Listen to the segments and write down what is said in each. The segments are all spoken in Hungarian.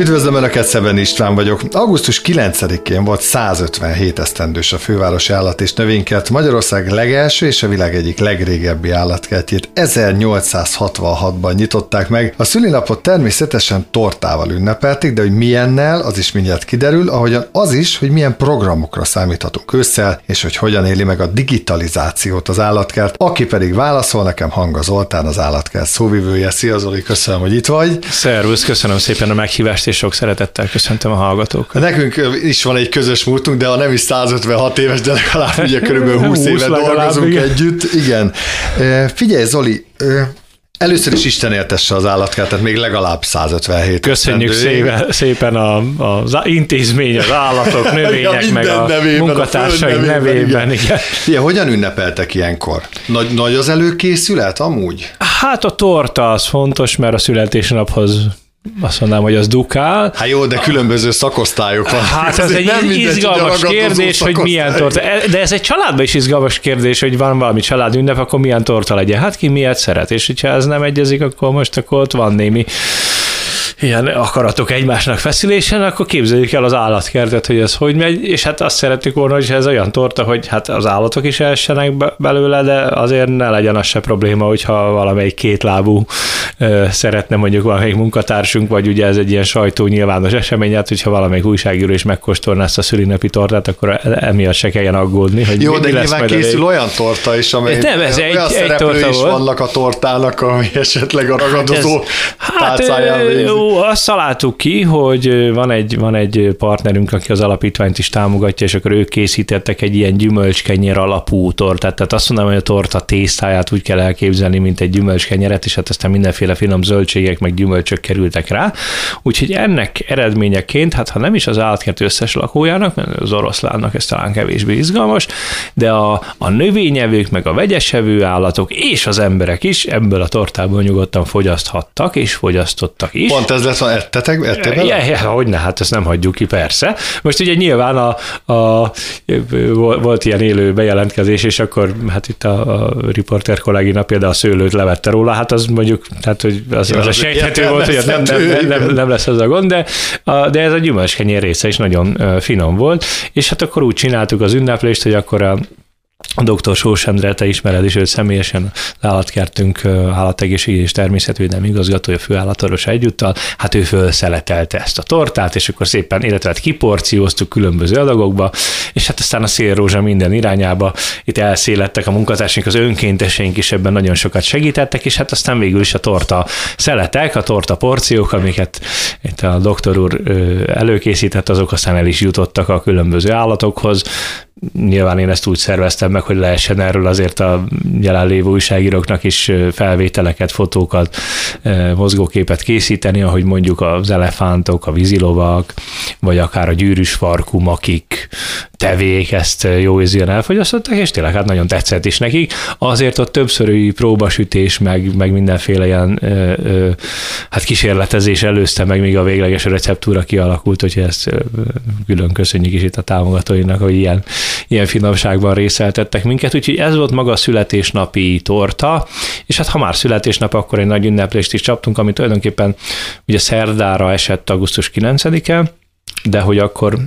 Üdvözlöm Önöket, Szeben István vagyok. Augusztus 9-én volt 157 esztendős a fővárosi állat és növénykert, Magyarország legelső és a világ egyik legrégebbi állatkertjét 1866-ban nyitották meg. A szülinapot természetesen tortával ünnepelték, de hogy milyennel, az is mindjárt kiderül, ahogyan az is, hogy milyen programokra számíthatunk ősszel, és hogy hogyan éli meg a digitalizációt az állatkert. Aki pedig válaszol, nekem Hanga Zoltán, az állatkert szóvivője. Szia Zoli, köszönöm, hogy itt vagy. Szervusz, köszönöm szépen a meghívást, és sok szeretettel köszöntöm a hallgatókat. Nekünk is van egy közös múltunk, de a nem is 156 éves, de legalább ugye körülbelül 20, 20 éve dolgozunk igen. együtt. Igen. Figyelj, Zoli, Először is Isten éltesse az állatkertet, még legalább 157. Köszönjük szépen, szépen a, az intézmény, az állatok, növények, ja, meg a nevében, munkatársaink a nevében. nevében igen. Igen. hogyan ünnepeltek ilyenkor? Nagy, nagy az előkészület amúgy? Hát a torta az fontos, mert a születésnaphoz azt mondanám, hogy az dukál. Hát jó, de különböző szakosztályok van. Hát ez, ez egy nem izgalmas kérdés, hogy milyen torta. De ez egy családban is izgalmas kérdés, hogy van valami családünnep, akkor milyen torta legyen. Hát ki miért szeret, és hogyha ez nem egyezik, akkor most akkor ott van némi ilyen akaratok egymásnak feszülésen, akkor képzeljük el az állatkertet, hogy ez hogy megy, és hát azt szerettük volna, hogy ez olyan torta, hogy hát az állatok is elsenek belőle, de azért ne legyen az se probléma, hogyha valamelyik kétlábú szeretne mondjuk valamelyik munkatársunk, vagy ugye ez egy ilyen sajtó nyilvános esemény, hát hogyha valamelyik újságíró is megkóstolná ezt a szülinapi tortát, akkor e- emiatt se kelljen aggódni. Hogy Jó, mi, de mi nyilván készül olyan torta is, amely nem, ez olyan egy, egy torta is volt. vannak a tortának, ami esetleg a ragadozó ez, hát, Jó, azt találtuk ki, hogy van egy, van egy partnerünk, aki az alapítványt is támogatja, és akkor ők készítettek egy ilyen gyümölcskenyér alapú tortát. Tehát azt mondom, hogy a torta tésztáját úgy kell elképzelni, mint egy gyümölcskenyeret, és hát aztán mindenféle finom zöldségek meg gyümölcsök kerültek rá. Úgyhogy ennek eredményeként, hát ha nem is az állatkert összes lakójának, mert az oroszlánnak ez talán kevésbé izgalmas, de a, a növényevők, meg a vegyesevő állatok és az emberek is ebből a tortából nyugodtan fogyaszthattak és fogyasztottak is. Pont ez ez lesz, ettetek, ettek bele? Ja, ja, hogyne, hát ezt nem hagyjuk ki, persze. Most ugye nyilván a, a, volt ilyen élő bejelentkezés, és akkor hát itt a, a riporter kollégina például a szőlőt levette róla, hát az mondjuk, tehát hogy az, az, az a sejthető volt, hogy nem, nem, nem, nem, nem lesz az a gond, de, a, de ez a gyümölcskenyér része is nagyon finom volt, és hát akkor úgy csináltuk az ünneplést, hogy akkor a a dr. Sós Endre, te ismered is őt személyesen, állatkertünk állategészségügyi és természetvédelmi igazgatója, főállatorvos egyúttal, hát ő felszeletelte ezt a tortát, és akkor szépen életet kiporcióztuk különböző adagokba, és hát aztán a szélrózsa minden irányába, itt elszélettek a munkatársaink, az önkénteseink is ebben nagyon sokat segítettek, és hát aztán végül is a torta szeletek, a torta porciók, amiket itt a doktor úr előkészített, azok aztán el is jutottak a különböző állatokhoz, nyilván én ezt úgy szerveztem meg, hogy lehessen erről azért a jelenlévő újságíróknak is felvételeket, fotókat, mozgóképet készíteni, ahogy mondjuk az elefántok, a vízilovak, vagy akár a gyűrűs farkú makik, tevék ezt jó ízűen elfogyasztották, és tényleg hát nagyon tetszett is nekik. Azért ott többszörű próbasütés, meg, meg mindenféle ilyen ö, ö, hát kísérletezés előzte meg, míg a végleges receptúra kialakult, hogy ezt külön köszönjük is itt a támogatóinak, hogy ilyen, ilyen finomságban részeltettek minket. Úgyhogy ez volt maga a születésnapi torta, és hát ha már születésnap, akkor egy nagy ünneplést is csaptunk, ami tulajdonképpen ugye szerdára esett augusztus 9-e, de hogy akkor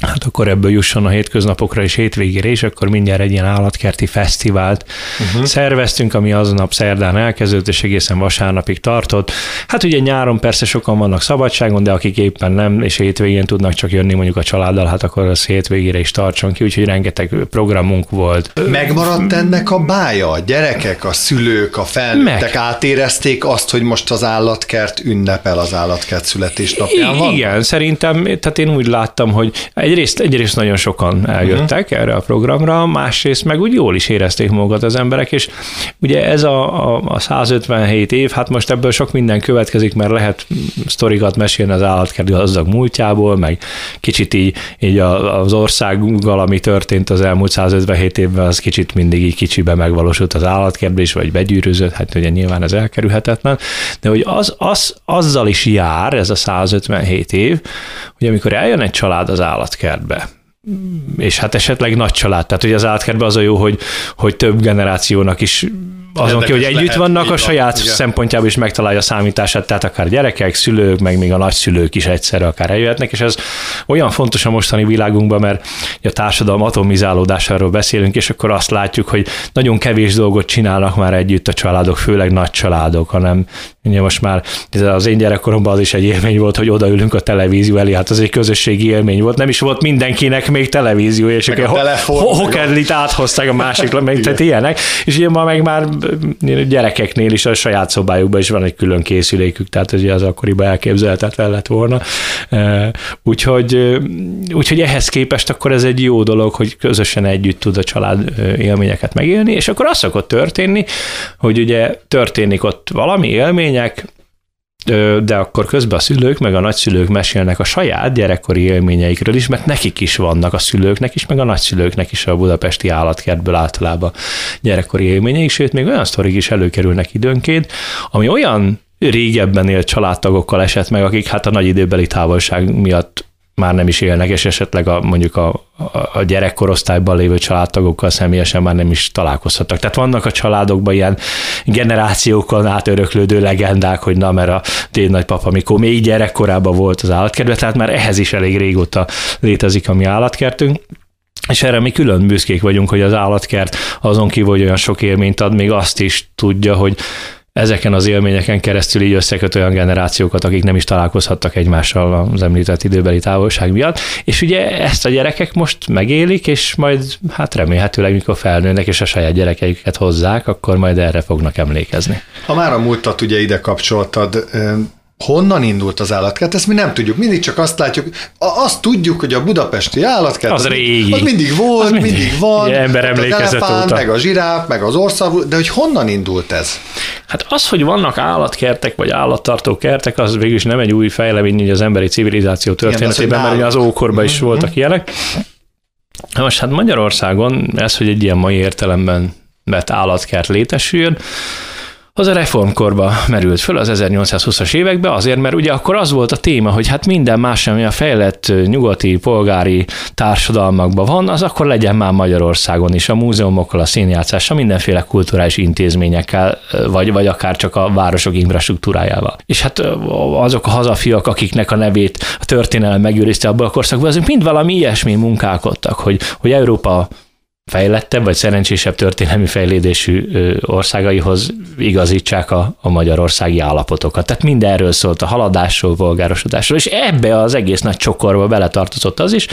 hát akkor ebből jusson a hétköznapokra és hétvégére, és akkor mindjárt egy ilyen állatkerti fesztivált uh-huh. szerveztünk, ami aznap szerdán elkezdődött, és egészen vasárnapig tartott. Hát ugye nyáron persze sokan vannak szabadságon, de akik éppen nem, és hétvégén tudnak csak jönni mondjuk a családdal, hát akkor az hétvégére is tartson ki, úgyhogy rengeteg programunk volt. Megmaradt ennek a bája? A gyerekek, a szülők, a felnőttek Meg. átérezték azt, hogy most az állatkert ünnepel az állatkert születésnapján van? Igen, szerintem, tehát én úgy láttam, hogy egy egyrészt, egyrészt nagyon sokan eljöttek uh-huh. erre a programra, másrészt meg úgy jól is érezték magukat az emberek, és ugye ez a, a, a 157 év, hát most ebből sok minden következik, mert lehet sztorikat mesélni az állatkert gazdag múltjából, meg kicsit így, így az országgal, ami történt az elmúlt 157 évben, az kicsit mindig így kicsibe megvalósult az állatkertben is, vagy begyűrűzött, hát ugye nyilván ez elkerülhetetlen, de hogy az, az, azzal is jár ez a 157 év, hogy amikor eljön egy család az állat állatkertbe és hát esetleg nagy család. Tehát ugye az állatkertben az a jó, hogy, hogy több generációnak is azon ki, hogy együtt lehet, vannak, a saját van, szempontjából is megtalálja a számítását, tehát akár gyerekek, szülők, meg még a nagyszülők is egyszerre akár eljöhetnek, és ez olyan fontos a mostani világunkban, mert a társadalom atomizálódásáról beszélünk, és akkor azt látjuk, hogy nagyon kevés dolgot csinálnak már együtt a családok, főleg nagy családok, hanem ugye most már az én gyerekkoromban az is egy élmény volt, hogy odaülünk a televízió elé, hát az egy közösségi élmény volt, nem is volt mindenkinek még televízió, és akkor hokedlit áthozták a másikra, meg tehát ilyenek, és ugye ma meg már gyerekeknél is a saját szobájukban is van egy külön készülékük, tehát ugye az akkoriban elképzelhetetlen lett volna. Úgyhogy, úgyhogy ehhez képest akkor ez egy jó dolog, hogy közösen együtt tud a család élményeket megélni, és akkor az szokott történni, hogy ugye történik ott valami élmények, de akkor közben a szülők meg a nagyszülők mesélnek a saját gyerekkori élményeikről is, mert nekik is vannak a szülőknek is, meg a nagyszülőknek is a budapesti állatkertből általában gyerekkori élményeik, sőt, még olyan sztorik is előkerülnek időnként, ami olyan régebben élt családtagokkal esett meg, akik hát a nagy időbeli távolság miatt már nem is élnek, és esetleg a, mondjuk a, a gyerekkorosztályban lévő családtagokkal személyesen már nem is találkozhattak. Tehát vannak a családokban ilyen generációkon átöröklődő legendák, hogy na, mert a déd nagypapa, amikor még gyerekkorában volt az állatkertben, tehát már ehhez is elég régóta létezik a mi állatkertünk. És erre mi külön büszkék vagyunk, hogy az állatkert azon kívül, hogy olyan sok élményt ad, még azt is tudja, hogy ezeken az élményeken keresztül így összeköt olyan generációkat, akik nem is találkozhattak egymással az említett időbeli távolság miatt. És ugye ezt a gyerekek most megélik, és majd hát remélhetőleg, mikor felnőnek és a saját gyerekeiket hozzák, akkor majd erre fognak emlékezni. Ha már a múltat ugye ide kapcsoltad, honnan indult az állatkert, ezt mi nem tudjuk. Mindig csak azt látjuk, azt tudjuk, hogy a budapesti állatkert az, az, régi. az mindig volt, az mindig, mindig van. Ugye, ember emlékezett elefánt, óta. meg a zsiráf, meg az ország, de hogy honnan indult ez? Hát az, hogy vannak állatkertek, vagy állattartó kertek, az végül is nem egy új fejlemény az emberi civilizáció történetében, Igen, mert az, mert az ókorban is uh-huh. voltak ilyenek. Most hát Magyarországon ez, hogy egy ilyen mai értelemben vett állatkert létesüljön, az a reformkorba merült föl az 1820-as években, azért, mert ugye akkor az volt a téma, hogy hát minden más, ami a fejlett nyugati polgári társadalmakban van, az akkor legyen már Magyarországon is, a múzeumokkal, a színjátszással, mindenféle kulturális intézményekkel, vagy, vagy akár csak a városok infrastruktúrájával. És hát azok a hazafiak, akiknek a nevét a történelem megőrizte abban a korszakban, azok mind valami ilyesmi munkálkodtak, hogy, hogy Európa fejlettebb vagy szerencsésebb történelmi fejlődésű országaihoz igazítsák a, a magyarországi állapotokat. Tehát mindenről szólt a haladásról, volgárosodásról, és ebbe az egész nagy csokorba beletartozott az is,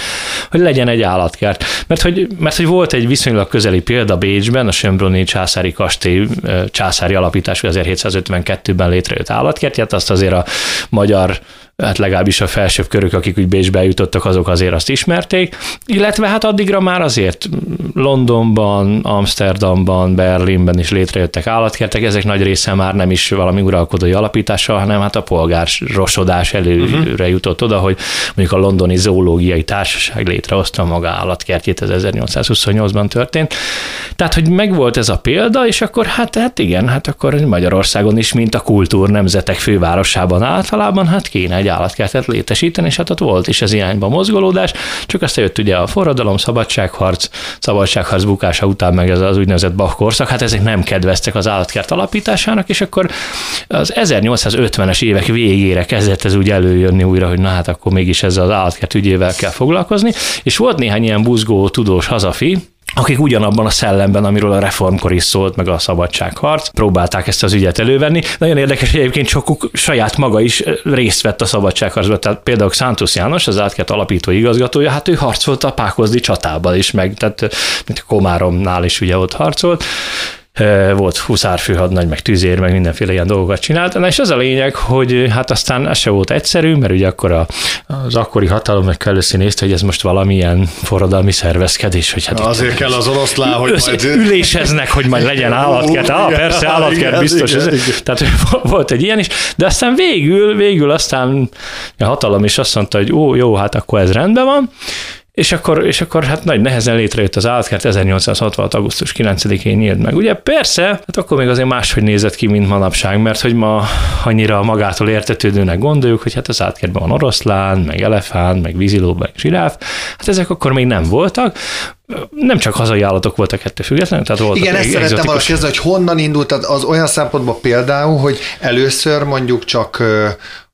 hogy legyen egy állatkert. Mert hogy, mert hogy volt egy viszonylag közeli példa Bécsben, a Sömbroni császári kastély császári alapítású 1752-ben létrejött állatkertjét, azt azért a magyar hát legalábbis a felsőbb körök, akik úgy Bécsbe jutottak, azok azért azt ismerték, illetve hát addigra már azért Londonban, Amsterdamban, Berlinben is létrejöttek állatkertek, ezek nagy része már nem is valami uralkodói alapítással, hanem hát a polgárosodás előre uh-huh. jutott oda, hogy mondjuk a londoni zoológiai társaság létrehozta maga állatkertjét, ez 1828-ban történt. Tehát, hogy megvolt ez a példa, és akkor hát, hát igen, hát akkor Magyarországon is, mint a kultúr nemzetek fővárosában általában, hát kéne egy egy állatkertet létesíteni, és hát ott volt is az irányba mozgolódás, csak aztán jött ugye a forradalom, szabadságharc, szabadságharc bukása után meg ez az úgynevezett Bach korszak, hát ezek nem kedveztek az állatkert alapításának, és akkor az 1850-es évek végére kezdett ez úgy előjönni újra, hogy na hát akkor mégis ezzel az állatkert ügyével kell foglalkozni, és volt néhány ilyen buzgó, tudós hazafi, akik ugyanabban a szellemben, amiről a reformkor is szólt, meg a szabadságharc, próbálták ezt az ügyet elővenni. Nagyon érdekes, hogy egyébként sokuk saját maga is részt vett a szabadságharcban. Tehát például Szántusz János, az átkert alapító igazgatója, hát ő harcolt a Pákozdi csatában is, meg tehát mint Komáromnál is ugye ott harcolt volt huszárfőhadnagy, meg tüzér, meg mindenféle ilyen dolgokat csinált. Na és az a lényeg, hogy hát aztán ez se volt egyszerű, mert ugye akkor a, az akkori hatalom meg először nézte, hogy ez most valamilyen forradalmi szervezkedés, hogy hát azért kell az oroszlán, hogy majd... üléseznek, hogy majd legyen állatkert. Ah, persze, állatkert biztos. Igen, ez, igen. Tehát volt egy ilyen is, de aztán végül, végül aztán a hatalom is azt mondta, hogy ó, jó, hát akkor ez rendben van, és akkor, és akkor hát nagy nehezen létrejött az állatkert 1866. augusztus 9-én nyílt meg. Ugye persze, hát akkor még azért máshogy nézett ki, mint manapság, mert hogy ma annyira magától értetődőnek gondoljuk, hogy hát az állatkertben van oroszlán, meg elefánt, meg víziló, meg zsiráf, hát ezek akkor még nem voltak, nem csak hazai állatok voltak ettől függetlenül, tehát voltak Igen, ezt szerettem volna kérdezni, hogy honnan indult az olyan szempontból például, hogy először mondjuk csak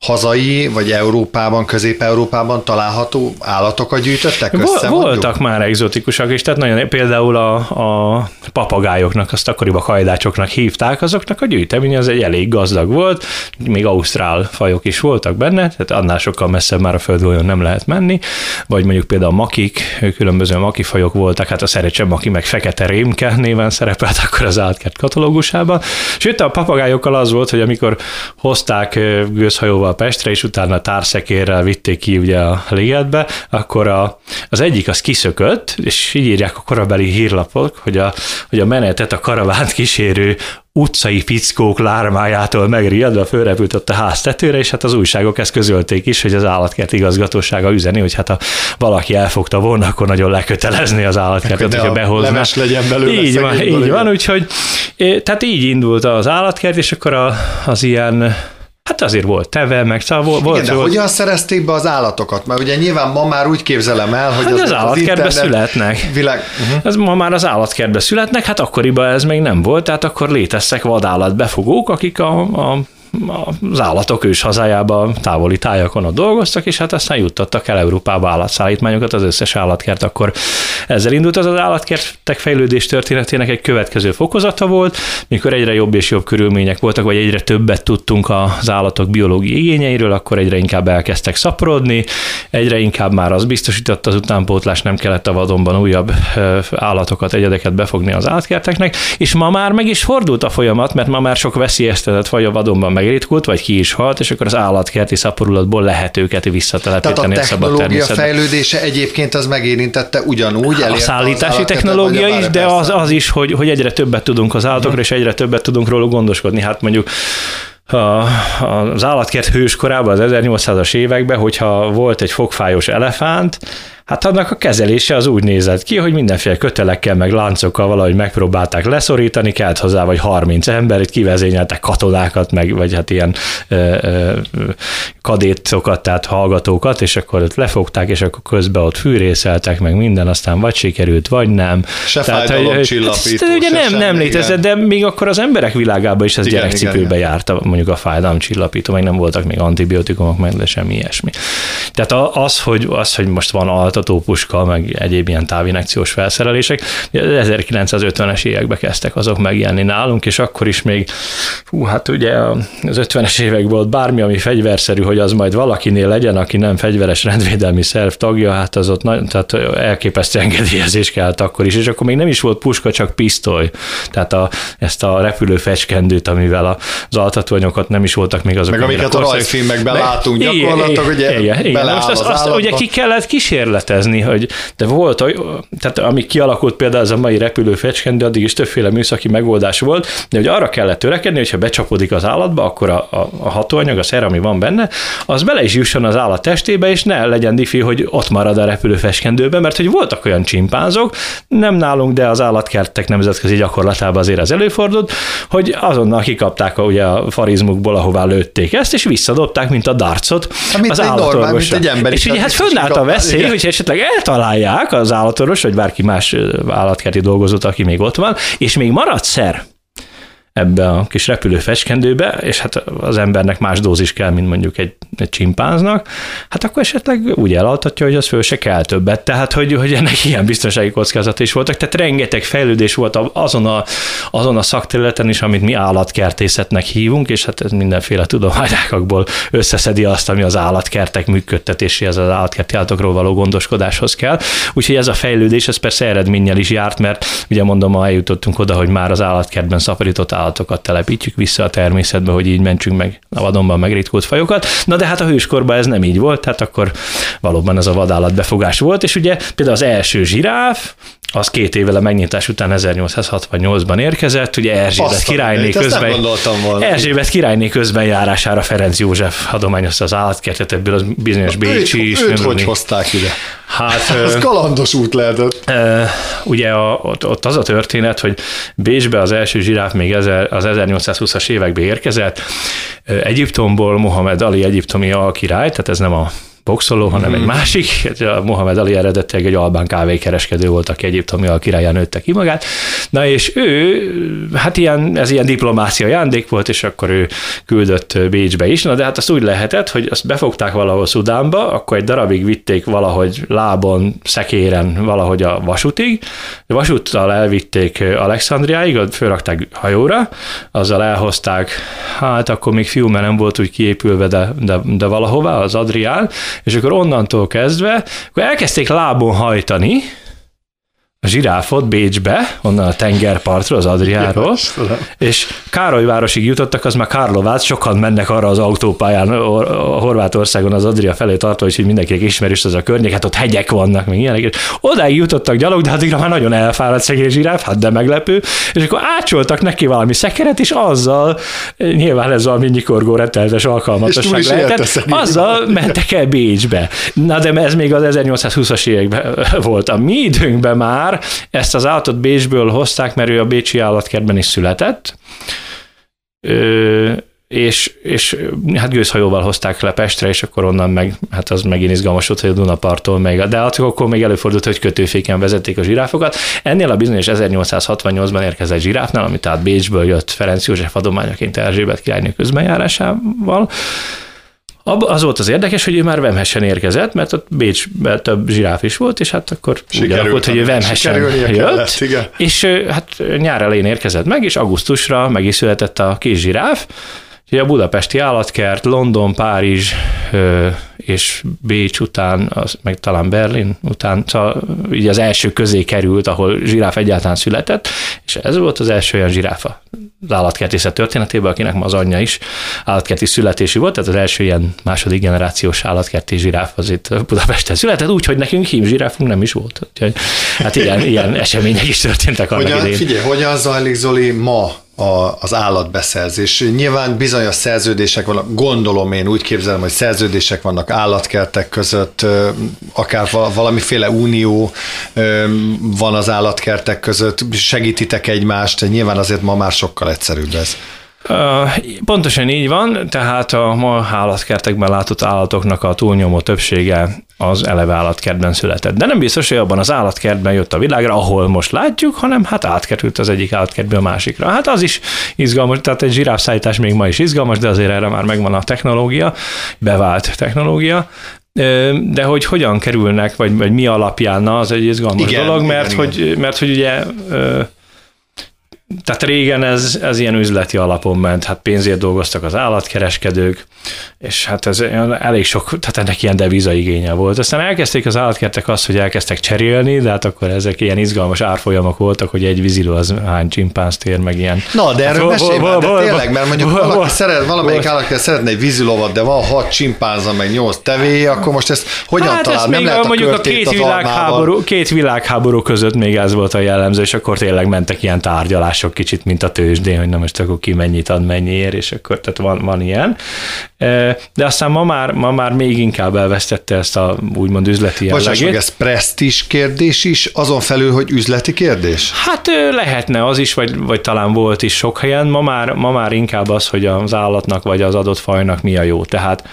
hazai, vagy Európában, Közép-Európában található állatokat gyűjtöttek össze? Voltak mondjuk? már egzotikusak is, tehát nagyon például a, a papagájoknak, azt akkoriban hajdácsoknak hívták, azoknak a gyűjtemény az egy elég gazdag volt, még ausztrál fajok is voltak benne, tehát annál sokkal messzebb már a földgolyón nem lehet menni, vagy mondjuk például a makik, különböző makifajok voltak, hát a szerecsebb maki meg fekete rémke néven szerepelt akkor az állatkert katalógusában. Sőt, a papagájokkal az volt, hogy amikor hozták gőzhajóval Pestre, és utána társzekérrel vitték ki ugye a ligetbe, akkor a, az egyik az kiszökött, és így írják a korabeli hírlapok, hogy a, hogy a menetet a karavánt kísérő utcai fickók lármájától megriadva fölrepült a ház tetőre, és hát az újságok ezt közölték is, hogy az állatkert igazgatósága üzeni, hogy hát ha valaki elfogta volna, akkor nagyon lekötelezni az állatkertet, hogyha behozná. legyen belőle. Így van, így van, úgyhogy tehát így indult az állatkert, és akkor a, az ilyen Hát azért volt teve, meg szóval volt. Igen, de volt... hogyan szerezték be az állatokat? Mert ugye nyilván ma már úgy képzelem el, hogy hát az, az állatkertbe az születnek. Világ... Uh-huh. Ez ma már az állatkertbe születnek, hát akkoriban ez még nem volt, tehát akkor léteztek vadállatbefogók, akik a, a az állatok ős hazájába, távoli tájakon ott dolgoztak, és hát aztán juttattak el Európába állatszállítmányokat, az összes állatkert akkor ezzel indult. Az az állatkertek fejlődés történetének egy következő fokozata volt, mikor egyre jobb és jobb körülmények voltak, vagy egyre többet tudtunk az állatok biológiai igényeiről, akkor egyre inkább elkezdtek szaporodni, egyre inkább már az biztosított az utánpótlás, nem kellett a vadonban újabb állatokat, egyedeket befogni az állatkerteknek, és ma már meg is fordult a folyamat, mert ma már sok veszélyeztetett faj a vadonban meg megritkult, vagy ki is halt, és akkor az állatkerti szaporulatból lehet őket visszatelepíteni Tehát a a fejlődése egyébként az megérintette ugyanúgy. A szállítási technológia is, de az, az is, hogy, hogy egyre többet tudunk az állatokról, és egyre többet tudunk róluk gondoskodni. Hát mondjuk a, az állatkert hőskorában, az 1800-as években, hogyha volt egy fogfájos elefánt, Hát annak a kezelése az úgy nézett ki, hogy mindenféle kötelekkel, meg láncokkal valahogy megpróbálták leszorítani, kellett hozzá vagy 30 ember, itt kivezényeltek katonákat, meg vagy hát ilyen ö, ö, kadétokat, tehát hallgatókat, és akkor ott lefogták, és akkor közben ott fűrészeltek, meg minden, aztán vagy sikerült, vagy nem. Se tehát, hogy, csillapító, ugye se nem, nem létezett, de még akkor az emberek világában is ez igen, gyerekcipőbe igen, járta, mondjuk a fájdalomcsillapító, meg nem voltak még antibiotikumok, meg de semmi ilyesmi. Tehát az, hogy, az, hogy most van altatópuska, meg egyéb ilyen távinekciós felszerelések, 1950-es években kezdtek azok megjelenni nálunk, és akkor is még, hú, hát ugye az 50-es években volt bármi, ami fegyverszerű, hogy az majd valakinél legyen, aki nem fegyveres rendvédelmi szerv tagja, hát az ott nagy, tehát elképesztő engedélyezés kellett akkor is, és akkor még nem is volt puska, csak pisztoly. Tehát a, ezt a repülő fecskendőt, amivel az altatóanyokat nem is voltak még azok. Meg amiket a rajzfilmekben látunk gyakorlatilag, ugye igen, igen. Most azt, azt ugye ki kellett kísérletezni, hogy de volt, tehát ami kialakult például ez a mai repülő fecskendő, addig is többféle műszaki megoldás volt, de hogy arra kellett törekedni, hogyha becsapódik az állatba, akkor a, a, a hatóanyag, a szer, ami van benne, az bele is jusson az állat testébe, és ne legyen diffi, hogy ott marad a repülőfeskendőben, mert hogy voltak olyan csimpánzok, nem nálunk, de az állatkertek nemzetközi gyakorlatában azért az előfordult, hogy azonnal kikapták a, ugye a farizmukból, ahová lőtték ezt, és visszadobták, mint a darcot mint az normál, mint egy ember És ugye hát fönnállt a veszély, hogy esetleg eltalálják az állatorvos, vagy bárki más állatkerti dolgozót, aki még ott van, és még marad szer ebbe a kis repülő fecskendőbe, és hát az embernek más dózis kell, mint mondjuk egy, egy csimpánznak, hát akkor esetleg úgy elaltatja, hogy az föl se kell többet. Tehát, hogy, hogy ennek ilyen biztonsági kockázat is voltak. Tehát rengeteg fejlődés volt azon a, azon a szakterületen is, amit mi állatkertészetnek hívunk, és hát ez mindenféle tudományákakból összeszedi azt, ami az állatkertek működtetéséhez, az állatkerti állatokról való gondoskodáshoz kell. Úgyhogy ez a fejlődés, ez persze eredménnyel is járt, mert ugye mondom, ma eljutottunk oda, hogy már az állatkertben szaporított állatokat telepítjük vissza a természetbe, hogy így mentsünk meg a vadonban megritkult fajokat. Na de hát a hőskorban ez nem így volt, tehát akkor valóban ez a vadállatbefogás volt, és ugye például az első zsiráf, az két évvel a megnyitás után 1868-ban érkezett, ugye Erzsébet Azt királyné közben, Erzsébet királyné közben járására Ferenc József adományozta az állatkertet, ebből az bizonyos Bécsi is. Őt hogy hozták ide? Hát, Ez kalandos út lehetett. Ugye a, ott, ott az a történet, hogy Bécsbe az első zsiráf még ezer, az 1820-as években érkezett, Egyiptomból Mohamed Ali egyiptomi alkirály, tehát ez nem a boxoló, hanem mm. egy másik. A Mohamed Ali eredetileg egy albán kávékereskedő volt, aki Egyiptomi a királyán nőtte ki magát. Na és ő, hát ilyen, ez ilyen diplomácia jándék volt, és akkor ő küldött Bécsbe is. Na de hát azt úgy lehetett, hogy azt befogták valahol Szudánba, akkor egy darabig vitték valahogy lábon, szekéren valahogy a vasútig. A vasúttal elvitték Alexandriáig, fölrakták hajóra, azzal elhozták, hát akkor még fiú, mert nem volt úgy kiépülve, de, de, de valahová, az Adrián, és akkor onnantól kezdve, akkor elkezdték lábon hajtani, zsiráfot Bécsbe, onnan a tengerpartról, az Adriáról, és Károlyvárosig jutottak, az már Karlovác, sokan mennek arra az autópályán a Horvátországon az Adria felé tartva, és így mindenkinek ismerős az a környék, hát ott hegyek vannak, még ilyenek, és odáig jutottak gyalog, de addigra már nagyon elfáradt szegény zsiráf, hát de meglepő, és akkor ácsoltak neki valami szekeret, és azzal, nyilván ez valami nyikorgó retteltes alkalmatosság lehetett, azzal mentek el Bécsbe. Na de ez még az 1820-as években volt. A mi időnkben már már ezt az állatot Bécsből hozták, mert ő a Bécsi állatkertben is született, ö, és, és hát gőzhajóval hozták le Pestre, és akkor onnan meg, hát az megint izgalmas volt, hogy a Dunapartól meg, de akkor még előfordult, hogy kötőféken vezették a zsiráfokat. Ennél a bizonyos 1868-ban érkezett zsiráfnál, ami tehát Bécsből jött Ferenc József adományaként Erzsébet királynő közbenjárásával, az volt az érdekes, hogy ő már Vemhessen érkezett, mert ott Bécsben több zsiráf is volt, és hát akkor úgy alakult, hogy ő Vemhessen jött, kellett, igen. és hát nyár elején érkezett meg, és augusztusra meg is született a kis zsiráf, Ugye a budapesti állatkert, London, Párizs és Bécs után, az, meg talán Berlin után, szóval ugye az első közé került, ahol zsiráf egyáltalán született, és ez volt az első olyan zsiráfa állatkertészet történetében, akinek ma az anyja is állatkerti születési volt, tehát az első ilyen második generációs állatkerti zsiráf az itt Budapesten született, úgyhogy nekünk hím zsiráfunk nem is volt. Úgyhogy, hát ilyen, ilyen események is történtek annak hogyan, idején. Figyelj, hogyan zajlik Zoli ma a, az állatbeszerzés. Nyilván bizonyos szerződések vannak, gondolom én úgy képzelem, hogy szerződések vannak állatkertek között, akár valamiféle unió van az állatkertek között, segítitek egymást, nyilván azért ma már sokkal egyszerűbb ez. Pontosan így van, tehát a ma állatkertekben látott állatoknak a túlnyomó többsége az eleve állatkertben született. De nem biztos, hogy abban az állatkertben jött a világra, ahol most látjuk, hanem hát átkerült az egyik állatkertből a másikra. Hát az is izgalmas, tehát egy zsiráfszállítás még ma is izgalmas, de azért erre már megvan a technológia, bevált technológia, de hogy hogyan kerülnek, vagy, vagy mi alapján, na, az egy izgalmas igen, dolog, mert, igen, hogy, igen. mert hogy ugye tehát régen ez, ez ilyen üzleti alapon ment, hát pénzért dolgoztak az állatkereskedők, és hát ez elég sok, tehát ennek ilyen devizaigénye volt. Aztán elkezdték az állatkertek azt, hogy elkezdtek cserélni, de hát akkor ezek ilyen izgalmas árfolyamok voltak, hogy egy víziló az hány csimpánzt ér, meg ilyen. Na, de erről hát, mesélj már, de tényleg, mert mondjuk valaki szeret, valamelyik állatkert szeretne egy vízilovat, de van hat csimpánza, meg nyolc tevé, akkor most ezt hogyan hát talál? Nem lehet a mondjuk a két világháború, két világháború között még ez volt a jellemző, és akkor tényleg mentek ilyen tárgyalások mások kicsit, mint a tőzsdén, hogy na most akkor ki mennyit ad mennyiért, és akkor tehát van, van ilyen. De aztán ma már, ma már még inkább elvesztette ezt a úgymond üzleti jellegét. Bocsáss meg, ez presztis kérdés is, azon felül, hogy üzleti kérdés? Hát lehetne az is, vagy, vagy talán volt is sok helyen. Ma már, ma már inkább az, hogy az állatnak vagy az adott fajnak mi a jó. Tehát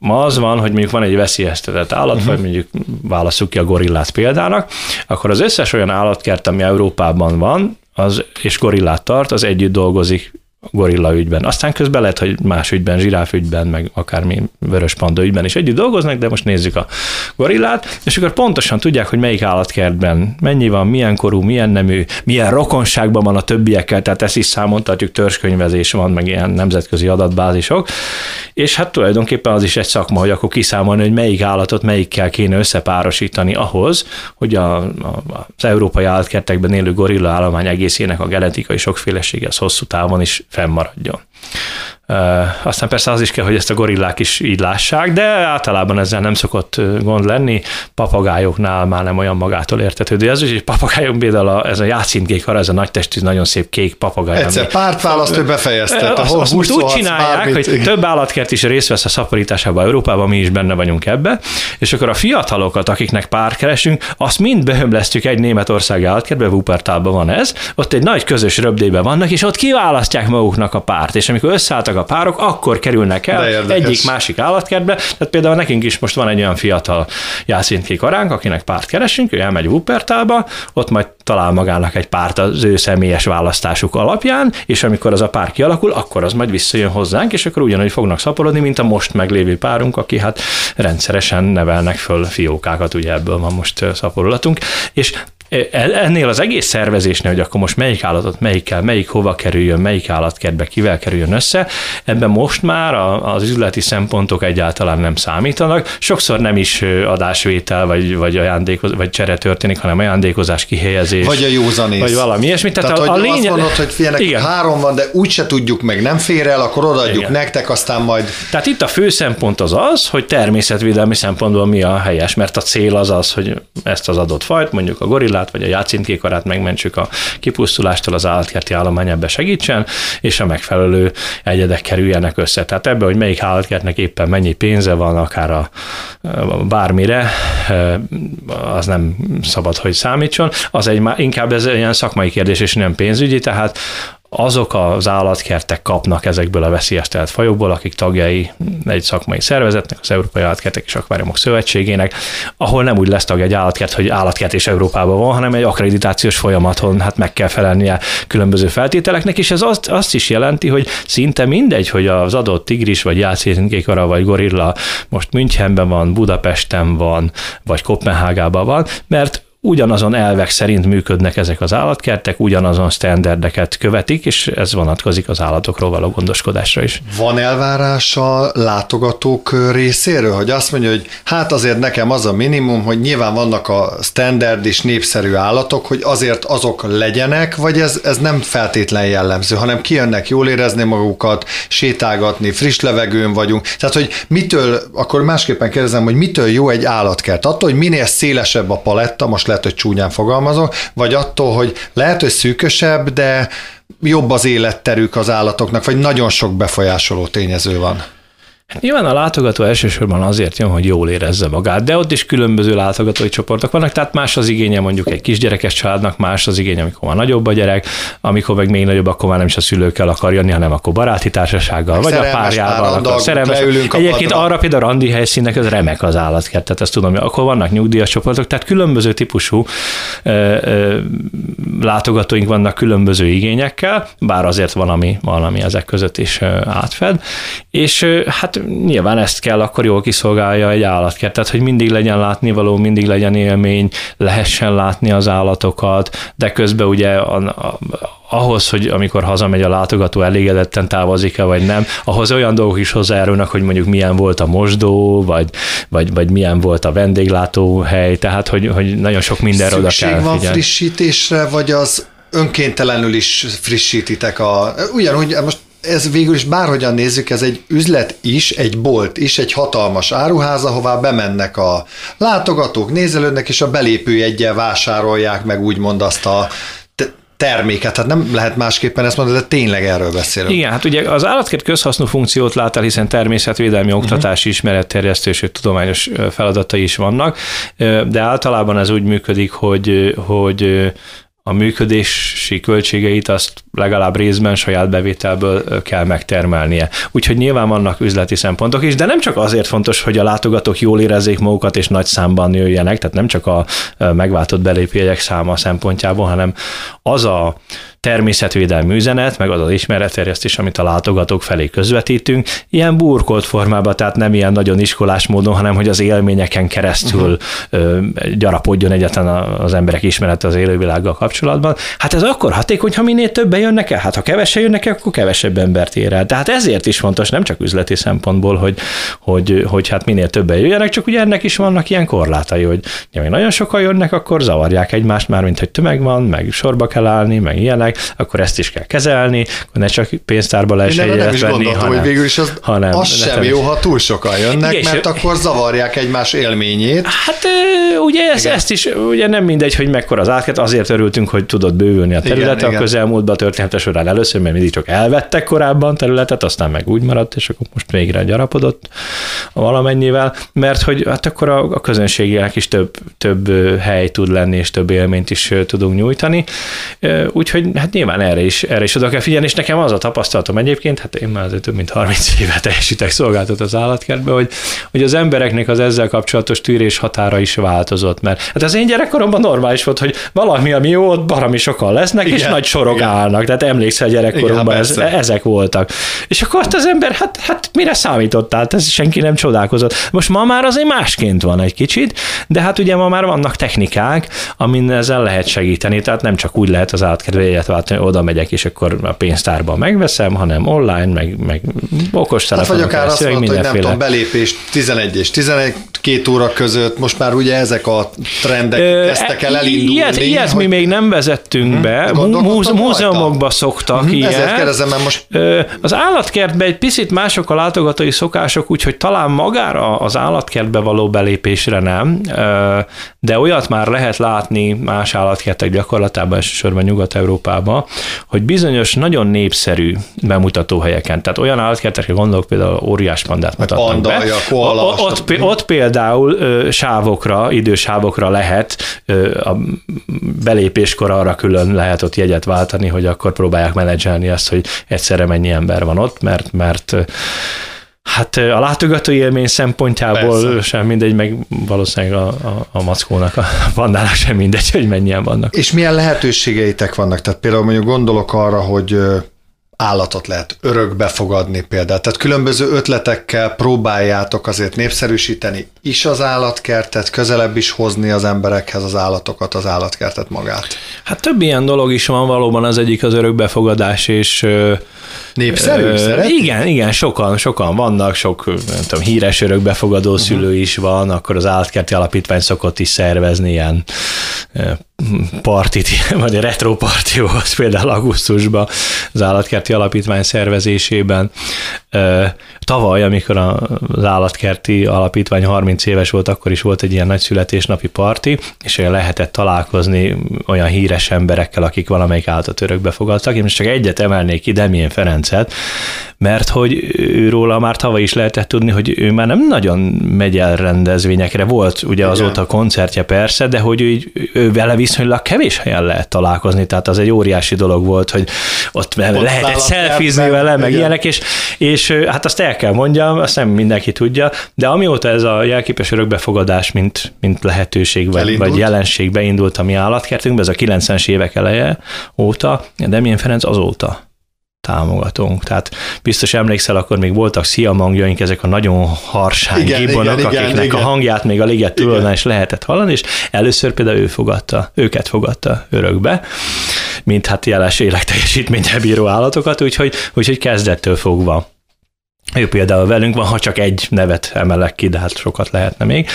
Ma az van, hogy mondjuk van egy veszélyeztetett állatfaj, uh-huh. mondjuk válaszuk ki a gorillát példának, akkor az összes olyan állatkert, ami Európában van, az, és gorillát tart, az együtt dolgozik gorilla ügyben. Aztán közben lehet, hogy más ügyben, zsiráf ügyben, meg akármi vörös panda ügyben is együtt dolgoznak, de most nézzük a gorillát, és akkor pontosan tudják, hogy melyik állatkertben mennyi van, milyen korú, milyen nemű, milyen rokonságban van a többiekkel, tehát ezt is számon tartjuk, törzskönyvezés van, meg ilyen nemzetközi adatbázisok, és hát tulajdonképpen az is egy szakma, hogy akkor kiszámolni, hogy melyik állatot melyikkel kéne összepárosítani ahhoz, hogy a, a, az európai állatkertekben élő gorilla állomány egészének a genetikai sokfélesége az hosszú távon is fennmaradjon. Aztán persze az is kell, hogy ezt a gorillák is így lássák, de általában ezzel nem szokott gond lenni. Papagájoknál már nem olyan magától értetődő. Ez is, papagájok például a, ez a játszintkék ez a nagy testű, nagyon szép kék papagáj. Egyszer ami, pártválasztó befejezte. Azt, azt most úgy csinálják, bármit. hogy több állatkert is részt vesz a szaporításában Európában, mi is benne vagyunk ebbe, és akkor a fiatalokat, akiknek pár keresünk, azt mind behömlesztjük egy Németország állatkertbe, Wuppertalban van ez, ott egy nagy közös röbdébe vannak, és ott kiválasztják maguknak a párt, és amikor összeálltak a párok, akkor kerülnek el egyik másik állatkertbe. Tehát például nekünk is most van egy olyan fiatal jászintkék aránk, akinek párt keresünk, ő elmegy Wuppertalba, ott majd talál magának egy párt az ő személyes választásuk alapján, és amikor az a pár kialakul, akkor az majd visszajön hozzánk, és akkor ugyanúgy fognak szaporodni, mint a most meglévő párunk, aki hát rendszeresen nevelnek föl fiókákat, ugye ebből van most szaporulatunk, és ennél az egész szervezésnél, hogy akkor most melyik állatot melyikkel, melyik hova kerüljön, melyik állatkertbe kivel kerüljön össze, ebben most már az üzleti szempontok egyáltalán nem számítanak. Sokszor nem is adásvétel, vagy, vagy, ajándékoz, vagy csere történik, hanem ajándékozás, kihelyezés. Vagy a józanész. Vagy valami ilyesmi. Tehát, Tehát a, a lényeg... azt mondod, hogy figyelnek, Igen. három van, de úgyse tudjuk meg, nem fér el, akkor odaadjuk Igen. nektek, aztán majd... Tehát itt a fő szempont az az, hogy természetvédelmi szempontból mi a helyes, mert a cél az az, hogy ezt az adott fajt, mondjuk a gorilla gorillát, vagy a játszintkékarát megmentsük a kipusztulástól, az állatkerti állomány ebbe segítsen, és a megfelelő egyedek kerüljenek össze. Tehát ebbe, hogy melyik állatkertnek éppen mennyi pénze van, akár a, bármire, az nem szabad, hogy számítson. Az egy, inkább ez ilyen szakmai kérdés, és nem pénzügyi, tehát azok az állatkertek kapnak ezekből a veszélyeztetett fajokból, akik tagjai egy szakmai szervezetnek, az Európai Állatkertek és Akváriumok Szövetségének, ahol nem úgy lesz tagja egy állatkert, hogy állatkert és Európában van, hanem egy akkreditációs folyamaton hát meg kell felelnie különböző feltételeknek, és ez azt, azt is jelenti, hogy szinte mindegy, hogy az adott tigris, vagy jászénkékara, vagy gorilla most Münchenben van, Budapesten van, vagy Kopenhágában van, mert ugyanazon elvek szerint működnek ezek az állatkertek, ugyanazon standardeket követik, és ez vonatkozik az állatokról való gondoskodásra is. Van elvárás a látogatók részéről, hogy azt mondja, hogy hát azért nekem az a minimum, hogy nyilván vannak a standard és népszerű állatok, hogy azért azok legyenek, vagy ez, ez nem feltétlen jellemző, hanem kijönnek jól érezni magukat, sétálgatni, friss levegőn vagyunk. Tehát, hogy mitől, akkor másképpen kérdezem, hogy mitől jó egy állatkert? Attól, hogy minél szélesebb a paletta, most lehet, hogy csúnyán fogalmazok, vagy attól, hogy lehet, hogy szűkösebb, de jobb az életterük az állatoknak, vagy nagyon sok befolyásoló tényező van. Hát nyilván a látogató elsősorban azért jön, hogy jól érezze magát, de ott is különböző látogatói csoportok vannak, tehát más az igénye mondjuk egy kisgyerekes családnak, más az igénye, amikor már nagyobb a gyerek, amikor meg még nagyobb, akkor már nem is a szülőkkel akar jönni, hanem akkor baráti társasággal, vagy a párjával, akkor szerelmes. Egyébként arra például a randi helyszínnek ez remek az állatkert, tehát ezt tudom, akkor vannak nyugdíjas csoportok, tehát különböző típusú ö, ö, látogatóink vannak különböző igényekkel, bár azért van, ami, valami ezek között is átfed, és hát nyilván ezt kell akkor jól kiszolgálja egy állatkert, tehát hogy mindig legyen látnivaló, mindig legyen élmény, lehessen látni az állatokat, de közben ugye a, a, ahhoz, hogy amikor hazamegy a látogató elégedetten távozik-e, vagy nem, ahhoz olyan dolgok is hozzájárulnak, hogy mondjuk milyen volt a mosdó, vagy, vagy, vagy milyen volt a vendéglátóhely, tehát hogy, hogy nagyon sok mindenre oda kell van figyelni. frissítésre, vagy az önkéntelenül is frissítitek a... Ugyanúgy, most ez végül is bárhogyan nézzük, ez egy üzlet is, egy bolt is, egy hatalmas áruház, ahová bemennek a látogatók, nézelődnek, és a belépőjeggyel vásárolják meg úgymond azt a terméket, tehát nem lehet másképpen ezt mondani, de tényleg erről beszélünk. Igen, hát ugye az állatkert közhasznú funkciót lát el, hiszen természetvédelmi, mhm. oktatási, uh-huh. ismeretterjesztő és tudományos feladatai is vannak, de általában ez úgy működik, hogy, hogy a működési költségeit azt legalább részben saját bevételből kell megtermelnie. Úgyhogy nyilván vannak üzleti szempontok is, de nem csak azért fontos, hogy a látogatók jól érezzék magukat és nagy számban jöjjenek, tehát nem csak a megváltott belépőjegyek száma szempontjából, hanem az a természetvédelmi üzenet, meg az az ismeretterjesztés, amit a látogatók felé közvetítünk, ilyen burkolt formában, tehát nem ilyen nagyon iskolás módon, hanem hogy az élményeken keresztül uh-huh. gyarapodjon egyetlen az emberek ismerete az élővilággal kapcsolatban. Hát ez akkor hatékony, ha minél többen jönnek el. Hát ha kevesen jönnek el, akkor kevesebb embert ér el. Tehát ezért is fontos, nem csak üzleti szempontból, hogy, hogy, hogy hát minél többen jöjjenek, csak ugye ennek is vannak ilyen korlátai, hogy ja, nagyon sokan jönnek, akkor zavarják egymást már, mint hogy tömeg van, meg sorba kell állni, meg ilyenek, akkor ezt is kell kezelni, akkor ne csak pénztárba lehessen nem, is venni, hanem, hogy végül is az, hanem, az sem jó, ha túl sokan jönnek, igen, mert akkor zavarják egymás élményét. Hát ugye ez, ezt is, ugye nem mindegy, hogy mekkora az átket, azért örültünk, hogy tudott bővülni a területe igen, a igen. közelmúltban története során először, mert mindig csak elvettek korábban területet, aztán meg úgy maradt, és akkor most végre gyarapodott valamennyivel, mert hogy hát akkor a, a közönségének is több, több hely tud lenni, és több élményt is tudunk nyújtani. Úgyhogy hát nyilván erre is, erre is oda kell figyelni, és nekem az a tapasztalatom egyébként, hát én már azért több mint 30 éve teljesítek szolgáltat az állatkertbe, hogy, hogy az embereknek az ezzel kapcsolatos tűrés határa is változott, mert hát az én gyerekkoromban normális volt, hogy valami, ami jó, ott barami sokan lesznek, igen, és nagy sorok igen. állnak, tehát emlékszel gyerekkoromban, igen, ez, ezek voltak. És akkor ott az ember, hát, hát mire számítottál, ez senki nem csodálkozott. Most ma már azért másként van egy kicsit, de hát ugye ma már vannak technikák, amin ezzel lehet segíteni, tehát nem csak úgy lehet az állatkertbe jegyet váltani, oda megyek, és akkor a pénztárban megveszem, hanem online, meg, meg okos hát vagy akár azt mondod, hogy nem tudom, belépés 11 és 12 óra között, most már ugye ezek a trendek Ö, kezdtek el elindulni. Ilyet, ilyet hogy... mi még nem vezettünk hmm. be, múzeumokba szoktak hmm. ilyet. Ezért kérdezem, mert most... Az állatkertben egy picit mások a látogatói szokások, úgyhogy talán magára az állatkertbe való belépésre nem, de olyat már lehet látni más állatkertek gyakorlatában, elsősorban Nyugat-Európában, hogy bizonyos nagyon népszerű bemutatóhelyeken, tehát olyan állatkertekre gondolok, például óriás pandát mutatnak Panda, be. koala, ott, ott például sávokra, idősávokra lehet a belépéskor arra külön lehet ott jegyet váltani, hogy akkor próbálják menedzselni azt, hogy egyszerre mennyi ember van ott, mert, mert Hát a látogató élmény szempontjából Persze. sem mindegy, meg valószínűleg a, a, a mackónak, a pandának sem mindegy, hogy mennyien vannak. És milyen lehetőségeitek vannak? Tehát például mondjuk gondolok arra, hogy állatot lehet örökbe fogadni például. Tehát különböző ötletekkel próbáljátok azért népszerűsíteni is az állatkertet, közelebb is hozni az emberekhez az állatokat, az állatkertet magát. Hát több ilyen dolog is van valóban, az egyik az örökbefogadás, és Népszerű? Ö, igen, igen, sokan, sokan vannak, sok nem tudom, híres örökbefogadó uh-huh. szülő is van, akkor az állatkerti alapítvány szokott is szervezni ilyen partit, vagy a retro parti volt például augusztusban az állatkerti alapítvány szervezésében. Tavaly, amikor az állatkerti alapítvány 30 éves volt, akkor is volt egy ilyen nagy születésnapi parti, és lehetett találkozni olyan híres emberekkel, akik valamelyik állatot örökbe fogadtak. Én most csak egyet emelnék ki, Demien Ferencet, mert hogy őróla már tavaly is lehetett tudni, hogy ő már nem nagyon megy el rendezvényekre. Volt ugye Igen. azóta koncertje persze, de hogy ő, ő vele viszonylag kevés helyen lehet találkozni, tehát az egy óriási dolog volt, hogy ott, ott lehetett szelfizni vele, meg Igen. ilyenek, és, és hát azt el kell mondjam, azt nem mindenki tudja, de amióta ez a jelképes örökbefogadás, mint, mint lehetőség vagy, vagy jelenség beindult a mi állatkertünkbe, ez a 90-es évek eleje óta, de milyen Ferenc azóta támogatunk. Tehát biztos emlékszel, akkor még voltak sziamangjaink, ezek a nagyon harsány igen, gibonok, igen, akiknek igen, a hangját még a liget túlon is lehetett hallani, és először például ő fogadta, őket fogadta örökbe, mint hát jeles életteljesítménnyel bíró állatokat, úgyhogy, úgyhogy kezdettől fogva ő például velünk van, ha csak egy nevet emelek ki, de hát sokat lehetne még.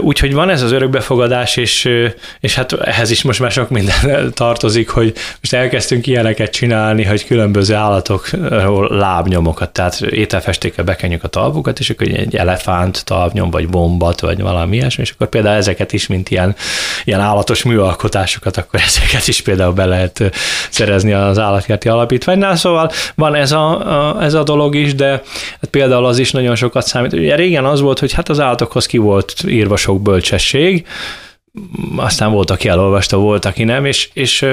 Úgyhogy van ez az örökbefogadás, és, és hát ehhez is most már sok minden tartozik, hogy most elkezdtünk ilyeneket csinálni, hogy különböző állatokról lábnyomokat, tehát ételfestékkel bekenjük a talpukat, és akkor egy elefánt talpnyom, vagy bombat, vagy valami ilyesmi, és akkor például ezeket is, mint ilyen, ilyen állatos műalkotásokat, akkor ezeket is például be lehet szerezni az állatkerti alapítványnál, szóval van ez a, a, ez a dolog is, de hát például az is nagyon sokat számít. Ugye régen az volt, hogy hát az állatokhoz ki volt írva sok bölcsesség, aztán volt, aki elolvasta, volt, aki nem, és, és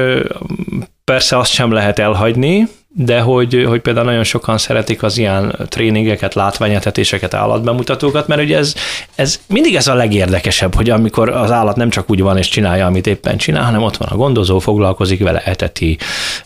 persze azt sem lehet elhagyni, de hogy, hogy például nagyon sokan szeretik az ilyen tréningeket, látványetetéseket, állatbemutatókat, mert ugye ez, ez mindig ez a legérdekesebb, hogy amikor az állat nem csak úgy van és csinálja, amit éppen csinál, hanem ott van a gondozó, foglalkozik vele, eteti,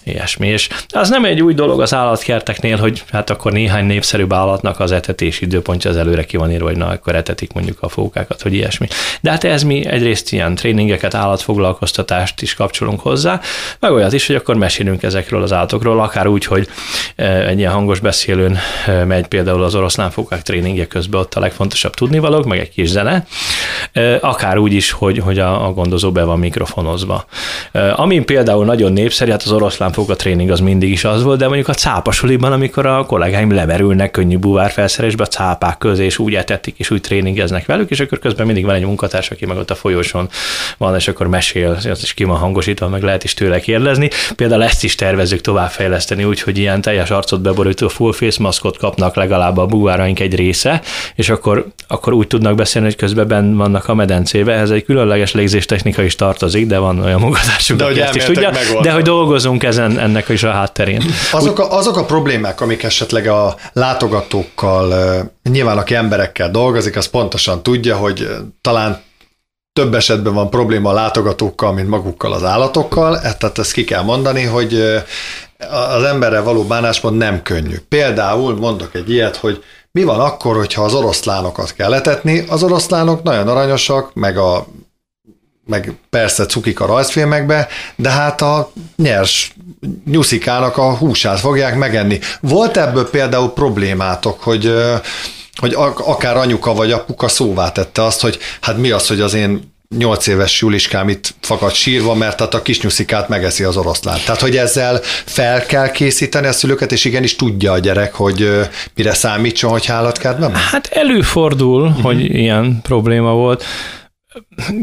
ilyesmi. És az nem egy új dolog az állatkerteknél, hogy hát akkor néhány népszerűbb állatnak az etetés időpontja az előre ki van írva, hogy na, akkor etetik mondjuk a fókákat, vagy ilyesmi. De hát ez mi egyrészt ilyen tréningeket, állatfoglalkoztatást is kapcsolunk hozzá, meg olyat is, hogy akkor mesélünk ezekről az állatokról, akár úgy, úgy, hogy e, egy ilyen hangos beszélőn e, megy például az oroszlánfókák tréningje közben ott a legfontosabb tudnivalók, meg egy kis zene, e, akár úgy is, hogy, hogy a, a gondozó be van mikrofonozva. Amin például nagyon népszerű, hát az oroszlánfóka tréning az mindig is az volt, de mondjuk a cápasuliban, amikor a kollégáim lemerülnek könnyű búvárfelszerelésbe a cápák közé, és úgy etetik, és úgy tréningeznek velük, és akkor közben mindig van egy munkatárs, aki meg ott a folyosón van, és akkor mesél, az is ki van hangosítva, meg lehet is tőle kérdezni. Például ezt is tervezzük továbbfejleszteni úgy, hogy ilyen teljes arcot beborító full face maszkot kapnak legalább a búváraink egy része, és akkor, akkor úgy tudnak beszélni, hogy közben benn van vannak a medencébe, ez egy különleges légzéstechnika is tartozik, de van olyan munkatársunk, de aki ezt is tudja, megoldani. de hogy dolgozunk ezen, ennek is a hátterén. Azok a, azok a problémák, amik esetleg a látogatókkal, nyilván aki emberekkel dolgozik, az pontosan tudja, hogy talán több esetben van probléma a látogatókkal, mint magukkal az állatokkal, e, tehát ezt ki kell mondani, hogy az emberrel való bánásmód nem könnyű. Például mondok egy ilyet, hogy mi van akkor, hogyha az oroszlánokat kell letetni? Az oroszlánok nagyon aranyosak, meg a meg persze cukik a rajzfilmekbe, de hát a nyers nyuszikának a húsát fogják megenni. Volt ebből például problémátok, hogy hogy akár anyuka vagy apuka szóvá tette azt, hogy hát mi az, hogy az én nyolc éves Juliskám itt fakad sírva, mert tehát a kisnyuszikát megeszi az oroszlán. Tehát, hogy ezzel fel kell készíteni a szülőket, és igenis tudja a gyerek, hogy mire számítson, hogy állatkertben Hát előfordul, uh-huh. hogy ilyen probléma volt.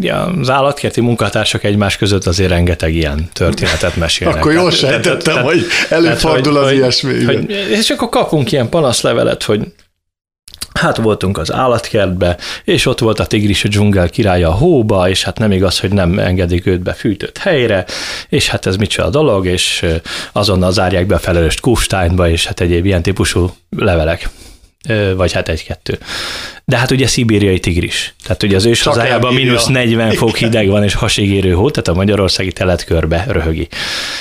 Ja, az állatkerti munkatársak egymás között azért rengeteg ilyen történetet mesélnek. Akkor jól sejtettem, hogy előfordul az hogy, ilyesmi. Hogy, és akkor kapunk ilyen panaszlevelet, hogy Hát voltunk az állatkertbe, és ott volt a tigris a dzsungel királya a hóba, és hát nem igaz, hogy nem engedik őt be fűtött helyre, és hát ez micsoda dolog, és azonnal zárják be a felelőst Kufsteinba, és hát egyéb ilyen típusú levelek vagy hát egy-kettő. De hát ugye szibériai tigris. Tehát ugye az ős hazájában mínusz 40 fok hideg van, és hasigérő hó, tehát a magyarországi teletkörbe röhögi.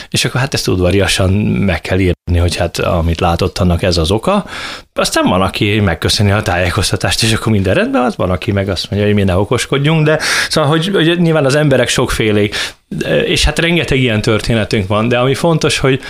És akkor hát ezt udvariasan meg kell írni, hogy hát amit látott annak ez az oka. Aztán van, aki megköszöni a tájékoztatást, és akkor minden rendben, az van, aki meg azt mondja, hogy mi ne okoskodjunk, de szóval, hogy, hogy nyilván az emberek sokfélék, és hát rengeteg ilyen történetünk van, de ami fontos, hogy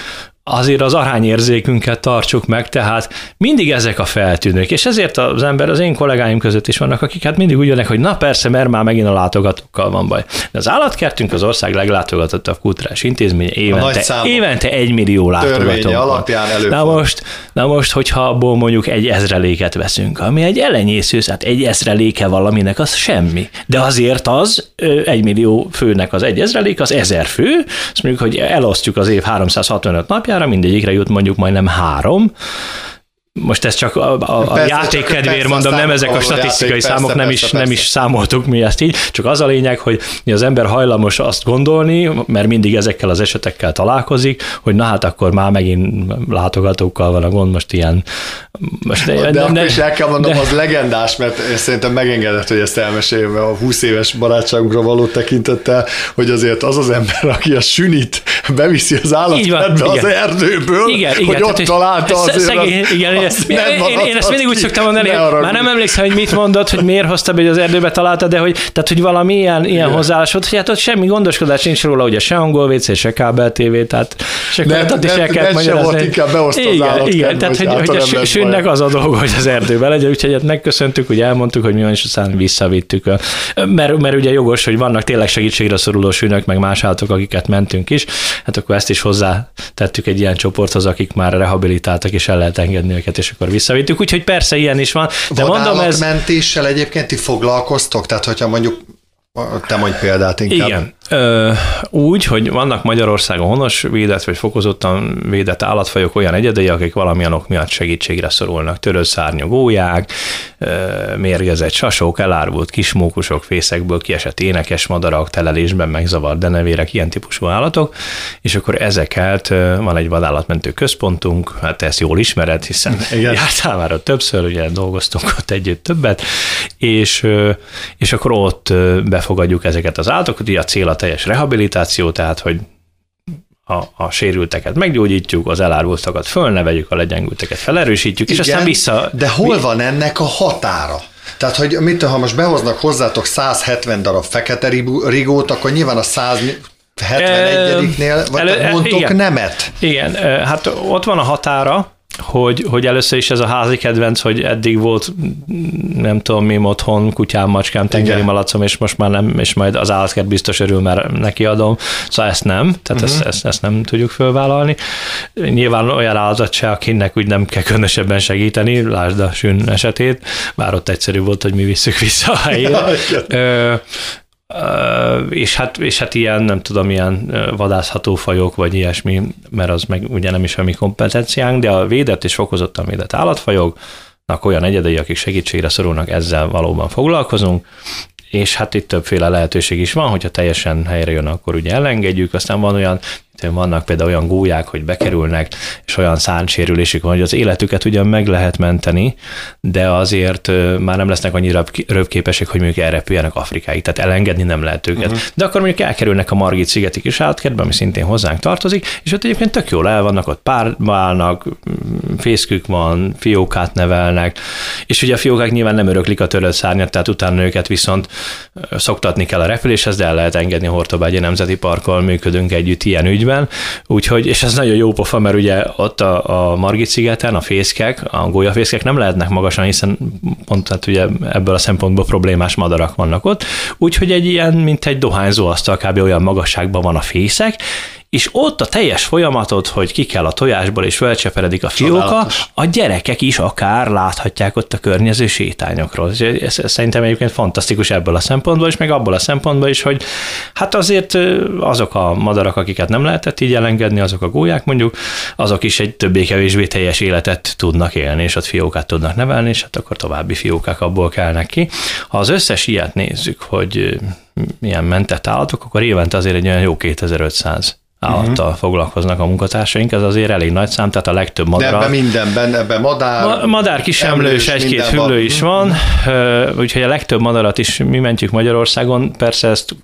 azért az arányérzékünket tartsuk meg, tehát mindig ezek a feltűnők, és ezért az ember, az én kollégáim között is vannak, akik hát mindig úgy jönnek, hogy na persze, mert már megint a látogatókkal van baj. De az állatkertünk az ország leglátogatottabb kulturális intézménye, évente, évente egy millió látogató. alapján elő. Na most, na most, hogyha abból mondjuk egy ezreléket veszünk, ami egy elenyésző, hát egy ezreléke valaminek, az semmi. De azért az egy millió főnek az egy ezrelék, az ezer fő, azt mondjuk, hogy elosztjuk az év 365 napját, listára, mindegyikre jut mondjuk majdnem három, most ez csak a, a, a játék kedvéért mondom, nem ezek a statisztikai játék, számok, persze, nem, persze, is, persze. nem is számoltuk mi ezt így, csak az a lényeg, hogy az ember hajlamos azt gondolni, mert mindig ezekkel az esetekkel találkozik, hogy na hát akkor már megint látogatókkal van a gond, most ilyen... Most de, de, de akkor is el kell mondom, de, az legendás, mert én szerintem megengedett, hogy ezt elmeséljük a 20 éves barátságunkra való tekintettel, hogy azért az az ember, aki a sünit beviszi az állatkertbe az erdőből, igen, hogy igen, ott találta azért szegény, az, igen, az én, én, én ezt mindig úgy szoktam mondani, ne már nem emlékszem, hogy mit mondott, hogy miért hozta be, hogy az erdőbe találta, de hogy, tehát, hogy valami ilyen, ilyen hozzáállás volt, hogy hát ott semmi gondoskodás nincs róla, ugye se angol WC, se kábel TV, tehát se ne, ne, is el kellett magyarázni. volt, inkább behozta igen, az igen, tehát hogy, hogy a sűnnek az a dolga, hogy az erdőbe legyen, úgyhogy hát megköszöntük, hogy elmondtuk, hogy mi van, és aztán visszavittük. Mert, mert ugye jogos, hogy vannak tényleg segítségre szoruló sűnök, meg más állatok, akiket mentünk is, hát akkor ezt is hozzá tettük egy ilyen csoporthoz, akik már rehabilitáltak, és el lehet engedni őket, és akkor visszavittük. Úgyhogy persze ilyen is van. De mondom, ez... mentéssel egyébként ti foglalkoztok? Tehát, hogyha mondjuk te mondj példát inkább. Igen. Ö, úgy, hogy vannak Magyarországon honos védett vagy fokozottan védett állatfajok olyan egyedei, akik valamilyen ok miatt segítségre szorulnak. Törött szárnyú gólyák, mérgezett sasok, elárvult kismókusok, fészekből kiesett énekes madarak, telelésben megzavart denevérek, ilyen típusú állatok, és akkor ezeket van egy vadállatmentő központunk, hát ezt jól ismered, hiszen Igen. jártál már ott többször, ugye dolgoztunk ott együtt többet, és, és akkor ott befogadjuk ezeket az állatokat, így a cél a teljes rehabilitáció, tehát hogy a, a sérülteket meggyógyítjuk, az elárultakat fölneveljük, a legyengülteket felerősítjük, Igen, és aztán vissza... De hol van ennek a határa? Tehát, hogy mit ha most behoznak hozzátok 170 darab fekete rigót, akkor nyilván a 171-nél, vagy elő, mondtok igen, nemet. Igen, hát ott van a határa, hogy, hogy először is ez a házi kedvenc, hogy eddig volt nem tudom mi otthon, kutyám, macskám, tengeri malacom, és most már nem, és majd az állatkert biztos örül, mert neki adom. Szóval ezt nem, tehát uh-huh. ezt, ezt, ezt, nem tudjuk fölvállalni. Nyilván olyan állat se, akinek úgy nem kell különösebben segíteni, lásd a sűn esetét, bár ott egyszerű volt, hogy mi visszük vissza a helyére. és hát, és hát ilyen, nem tudom, ilyen vadászható fajok, vagy ilyesmi, mert az meg ugye nem is a mi kompetenciánk, de a védett és fokozottan védett állatfajok, olyan egyedei, akik segítségre szorulnak, ezzel valóban foglalkozunk, és hát itt többféle lehetőség is van, hogyha teljesen helyre jön, akkor ugye elengedjük, aztán van olyan vannak például olyan gólyák, hogy bekerülnek, és olyan szárnysérülésük van, hogy az életüket ugyan meg lehet menteni, de azért már nem lesznek annyira rövképesek, hogy mondjuk elrepüljenek Afrikáig, tehát elengedni nem lehet őket. Uh-huh. De akkor mondjuk elkerülnek a Margit szigeti kis állatkertbe, ami szintén hozzánk tartozik, és ott egyébként tök jól el vannak, ott párválnak, fészkük van, fiókát nevelnek, és ugye a fiókák nyilván nem öröklik a törött szárnyat, tehát utána őket viszont szoktatni kell a repüléshez, de el lehet engedni Hortobágyi Nemzeti Parkkal, működünk együtt ilyen ügy ügyben, úgyhogy, és ez nagyon jó pofa, mert ugye ott a, a Margit szigeten a fészkek, a gólyafészkek nem lehetnek magasan, hiszen pont hát ugye ebből a szempontból problémás madarak vannak ott, úgyhogy egy ilyen, mint egy dohányzó asztal kb. olyan magasságban van a fészek, és ott a teljes folyamatot, hogy ki kell a tojásból, és felcseperedik a fióka, Csodálatos. a gyerekek is akár láthatják ott a környező sétányokról. Ez, ez szerintem egyébként fantasztikus ebből a szempontból, és meg abból a szempontból is, hogy hát azért azok a madarak, akiket nem lehetett így elengedni, azok a gólyák mondjuk, azok is egy többé-kevésbé teljes életet tudnak élni, és ott fiókát tudnak nevelni, és hát akkor további fiókák abból kelnek ki. Ha az összes ilyet nézzük, hogy milyen mentett állatok, akkor évente azért egy olyan jó 2500 állattal uh-huh. foglalkoznak a munkatársaink, ez azért elég nagy szám, tehát a legtöbb madár. De ebben mindenben, ebben madár. Ma, madár kisemlős, egy-két hüllő is van, úgyhogy a legtöbb madarat is mi mentjük Magyarországon. Persze ezt,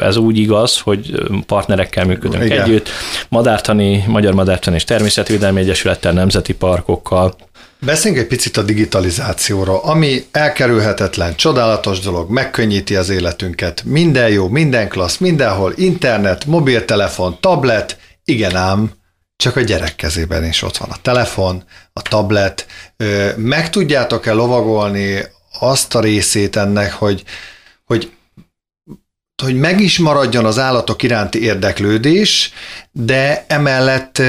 ez úgy igaz, hogy partnerekkel működünk Igen. együtt, madártani, Magyar Madártani és Természetvédelmi Egyesülettel, nemzeti parkokkal, Beszéljünk egy picit a digitalizációról, ami elkerülhetetlen, csodálatos dolog, megkönnyíti az életünket. Minden jó, minden klassz, mindenhol, internet, mobiltelefon, tablet, igen ám, csak a gyerek kezében is ott van a telefon, a tablet. Meg tudjátok-e lovagolni azt a részét ennek, hogy, hogy hogy meg is maradjon az állatok iránti érdeklődés, de emellett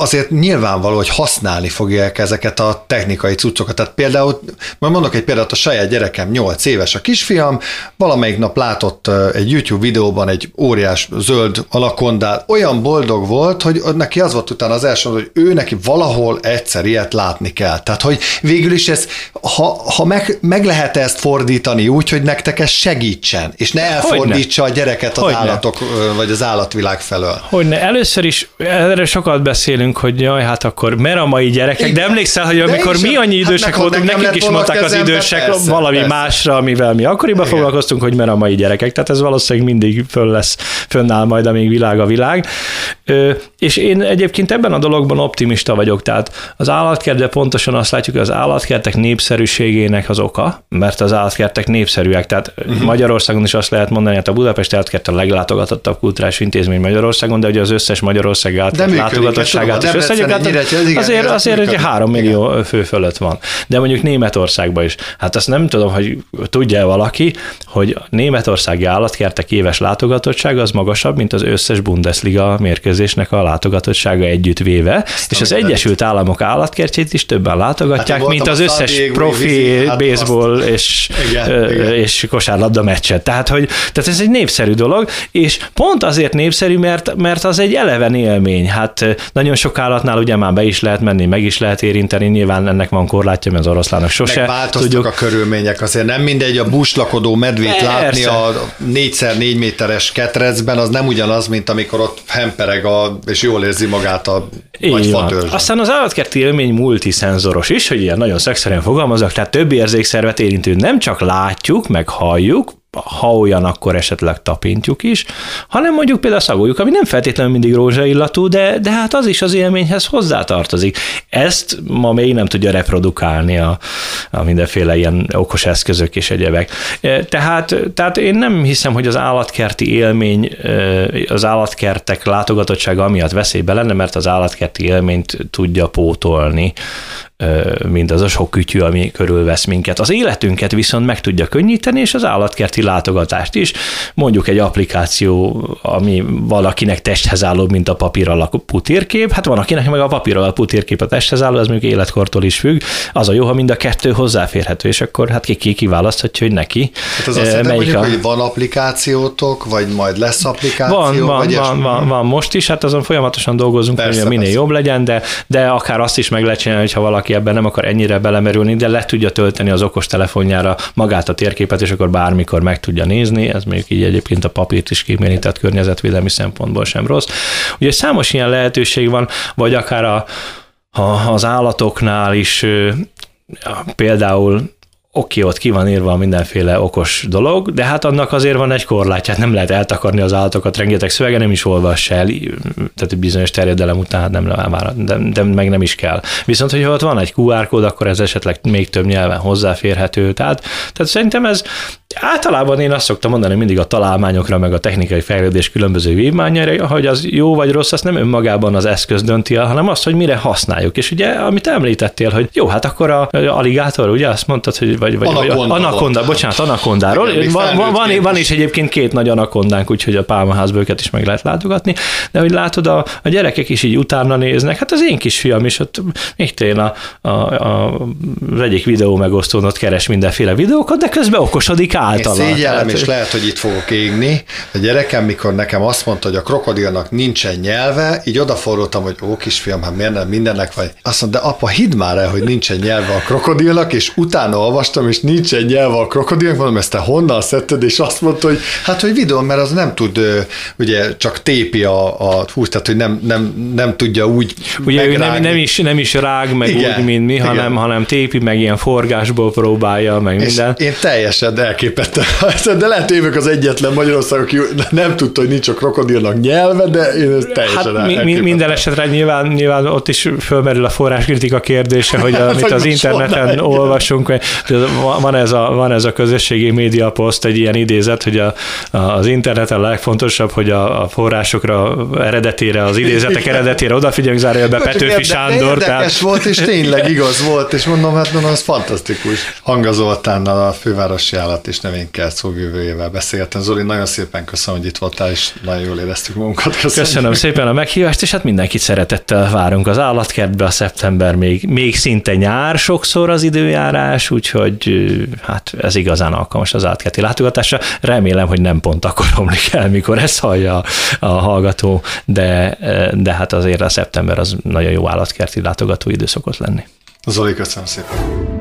azért nyilvánvaló, hogy használni fogják ezeket a technikai cuccokat. Tehát például, majd mondok egy példát, a saját gyerekem 8 éves a kisfiam, valamelyik nap látott egy YouTube videóban egy óriás zöld alakondát, olyan boldog volt, hogy neki az volt utána az első, hogy ő neki valahol egyszer ilyet látni kell. Tehát, hogy végül is ez, ha, ha meg, meg lehet ezt fordítani úgy, hogy nektek ez segítsen, és ne elfordítsa Hogyne. a gyereket az Hogyne. állatok, vagy az állatvilág felől. Hogyne. Először is, erre sokat beszélünk, beszélünk, hogy jaj, hát akkor mer a mai gyerekek, Igen. de emlékszel, hogy amikor mi annyi hát idősek hát voltunk, nekik is mondták az idősek persze, valami persze. másra, amivel mi akkoriban Igen. foglalkoztunk, hogy mer a mai gyerekek. Tehát ez valószínűleg mindig föl lesz, fönnáll majd, amíg világ a világ. Ö, és én egyébként ebben a dologban optimista vagyok, tehát az állatkertben pontosan azt látjuk, hogy az állatkertek népszerűségének az oka, mert az állatkertek népszerűek, tehát uh-huh. Magyarországon is azt lehet mondani, hogy hát a Budapest állatkert a leglátogatottabb kulturális intézmény Magyarországon, de ugye az összes Magyarország állatkert látogatottságát is összegyek, hát azért, azért egy három millió fő fölött van. De mondjuk Németországban is. Hát azt nem tudom, hogy tudja valaki, hogy németországi állatkertek éves látogatottsága az magasabb, mint az összes Bundesliga mérkőzésnek a látogatottsága együtt véve, Ezt és az Egyesült Államok állatkertjét is többen látogatják, hát mint az összes profi hát baseball és, igen, igen. és kosárlabda meccset. Tehát, hogy, tehát ez egy népszerű dolog, és pont azért népszerű, mert, mert az egy eleven élmény. Hát nagyon sok állatnál ugye már be is lehet menni, meg is lehet érinteni, nyilván ennek van korlátja, mert az oroszlának sose. Megváltoztak tudjuk. a körülmények, azért nem mindegy a buslakodó medvét Persze. látni a 4x4 méteres ketrecben, az nem ugyanaz, mint amikor ott hempereg a, és jól érzi magát a nagy Aztán az állatkerti élmény multiszenzoros is, hogy ilyen nagyon szexszerűen fogalmazok, tehát több érzékszervet érintő nem csak látjuk, meg halljuk, ha olyan, akkor esetleg tapintjuk is, hanem mondjuk például szagoljuk, ami nem feltétlenül mindig rózsaillatú, de, de hát az is az élményhez hozzátartozik. Ezt ma még nem tudja reprodukálni a, a mindenféle ilyen okos eszközök és egyebek. E, tehát, tehát én nem hiszem, hogy az állatkerti élmény, e, az állatkertek látogatottsága amiatt veszélybe lenne, mert az állatkerti élményt tudja pótolni mint az a sok kütyű, ami körülvesz minket. Az életünket viszont meg tudja könnyíteni, és az állatkerti látogatást is. Mondjuk egy applikáció, ami valakinek testhez álló, mint a papír alapú térkép, hát van akinek meg a papír alapú térkép a testhez álló, az mondjuk életkortól is függ. Az a jó, ha mind a kettő hozzáférhető, és akkor hát ki, ki kiválaszthatja, hogy neki. Hát az azt mondjuk, a... hogy van applikációtok, vagy majd lesz applikáció? Van, van, vagy van, van, van, most is, hát azon folyamatosan dolgozunk, persze, hogy minél persze. jobb legyen, de, de akár azt is meg lehet csinálni, hogyha valaki aki ebben nem akar ennyire belemerülni, de le tudja tölteni az okos telefonjára magát a térképet, és akkor bármikor meg tudja nézni. Ez még így egyébként a papírt is kiménített környezetvédelmi szempontból sem rossz. Ugye számos ilyen lehetőség van, vagy akár a, a, az állatoknál is például oké, ott ki van írva mindenféle okos dolog, de hát annak azért van egy korlátja, hát nem lehet eltakarni az állatokat, rengeteg szövege nem is olvass el, tehát bizonyos terjedelem után hát nem, már, de, de, meg nem is kell. Viszont, hogyha ott van egy QR kód, akkor ez esetleg még több nyelven hozzáférhető. Tehát, tehát szerintem ez általában én azt szoktam mondani mindig a találmányokra, meg a technikai fejlődés különböző vívmányaira, hogy az jó vagy rossz, azt nem önmagában az eszköz dönti el, hanem azt, hogy mire használjuk. És ugye, amit említettél, hogy jó, hát akkor a, a aligátor, ugye azt mondtad, hogy vagy, vagy anakonda, anakonda bocsánat, anakondáról. Igen, van, van, van, van, is egyébként két nagy anakondánk, úgyhogy a pálmaházból őket is meg lehet látogatni, de hogy látod, a, a gyerekek is így utána néznek, hát az én kisfiam is ott még tényleg a, a, a, az egyik videó megosztón ott keres mindenféle videókat, de közben okosodik általa. Én szégyellem, és lehet, hogy itt fogok égni. A gyerekem, mikor nekem azt mondta, hogy a krokodilnak nincsen nyelve, így odafordultam, hogy ó, kisfiam, hát miért nem mindennek vagy. Azt mondta, de apa, hidd már el, hogy nincsen nyelve a krokodilnak, és utána olvastam, és nincsen nyelve a krokodilnak, mondom, ezt te honnan szedted, és azt mondta, hogy hát, hogy videó, mert az nem tud, ugye csak tépi a, a hús, tehát, hogy nem, nem, nem tudja úgy Ugye ő nem, nem, is, nem is rág, meg igen, úgy, mint mi, hanem, hanem tépi, meg ilyen forgásból próbálja, meg és minden. Én teljesen elképettem, de lehet, hogy az egyetlen Magyarország, aki nem tudta, hogy nincs a krokodilnak nyelve, de én ezt teljesen hát, mi, mi, Minden esetre nyilván, nyilván ott is fölmerül a forráskritika kérdése, hogy amit az interneten olvasunk, van ez, a, van ez a közösségi média poszt, egy ilyen idézet, hogy a, az interneten a legfontosabb, hogy a, a forrásokra eredetére, az idézetek eredetére odafigyeljünk, zárójelbe Petőfi Sándor. Érdekes tehát... volt, és tényleg igaz volt, és mondom, hát mondom, az fantasztikus. Hanga Zoltánnal a fővárosi állat és növénykert szóvivőjével beszéltem. Zoli, nagyon szépen köszönöm, hogy itt voltál, és nagyon jól éreztük magunkat. Köszönöm, köszönöm szépen a meghívást, és hát mindenkit szeretettel várunk az állatkertbe, a szeptember még, még szinte nyár sokszor az időjárás, úgyhogy hát ez igazán alkalmas az átkerti látogatásra. Remélem, hogy nem pont akkor romlik el, mikor ezt hallja a hallgató, de, de hát azért a szeptember az nagyon jó állatkerti látogató idő szokott lenni. Zoli, köszönöm szépen.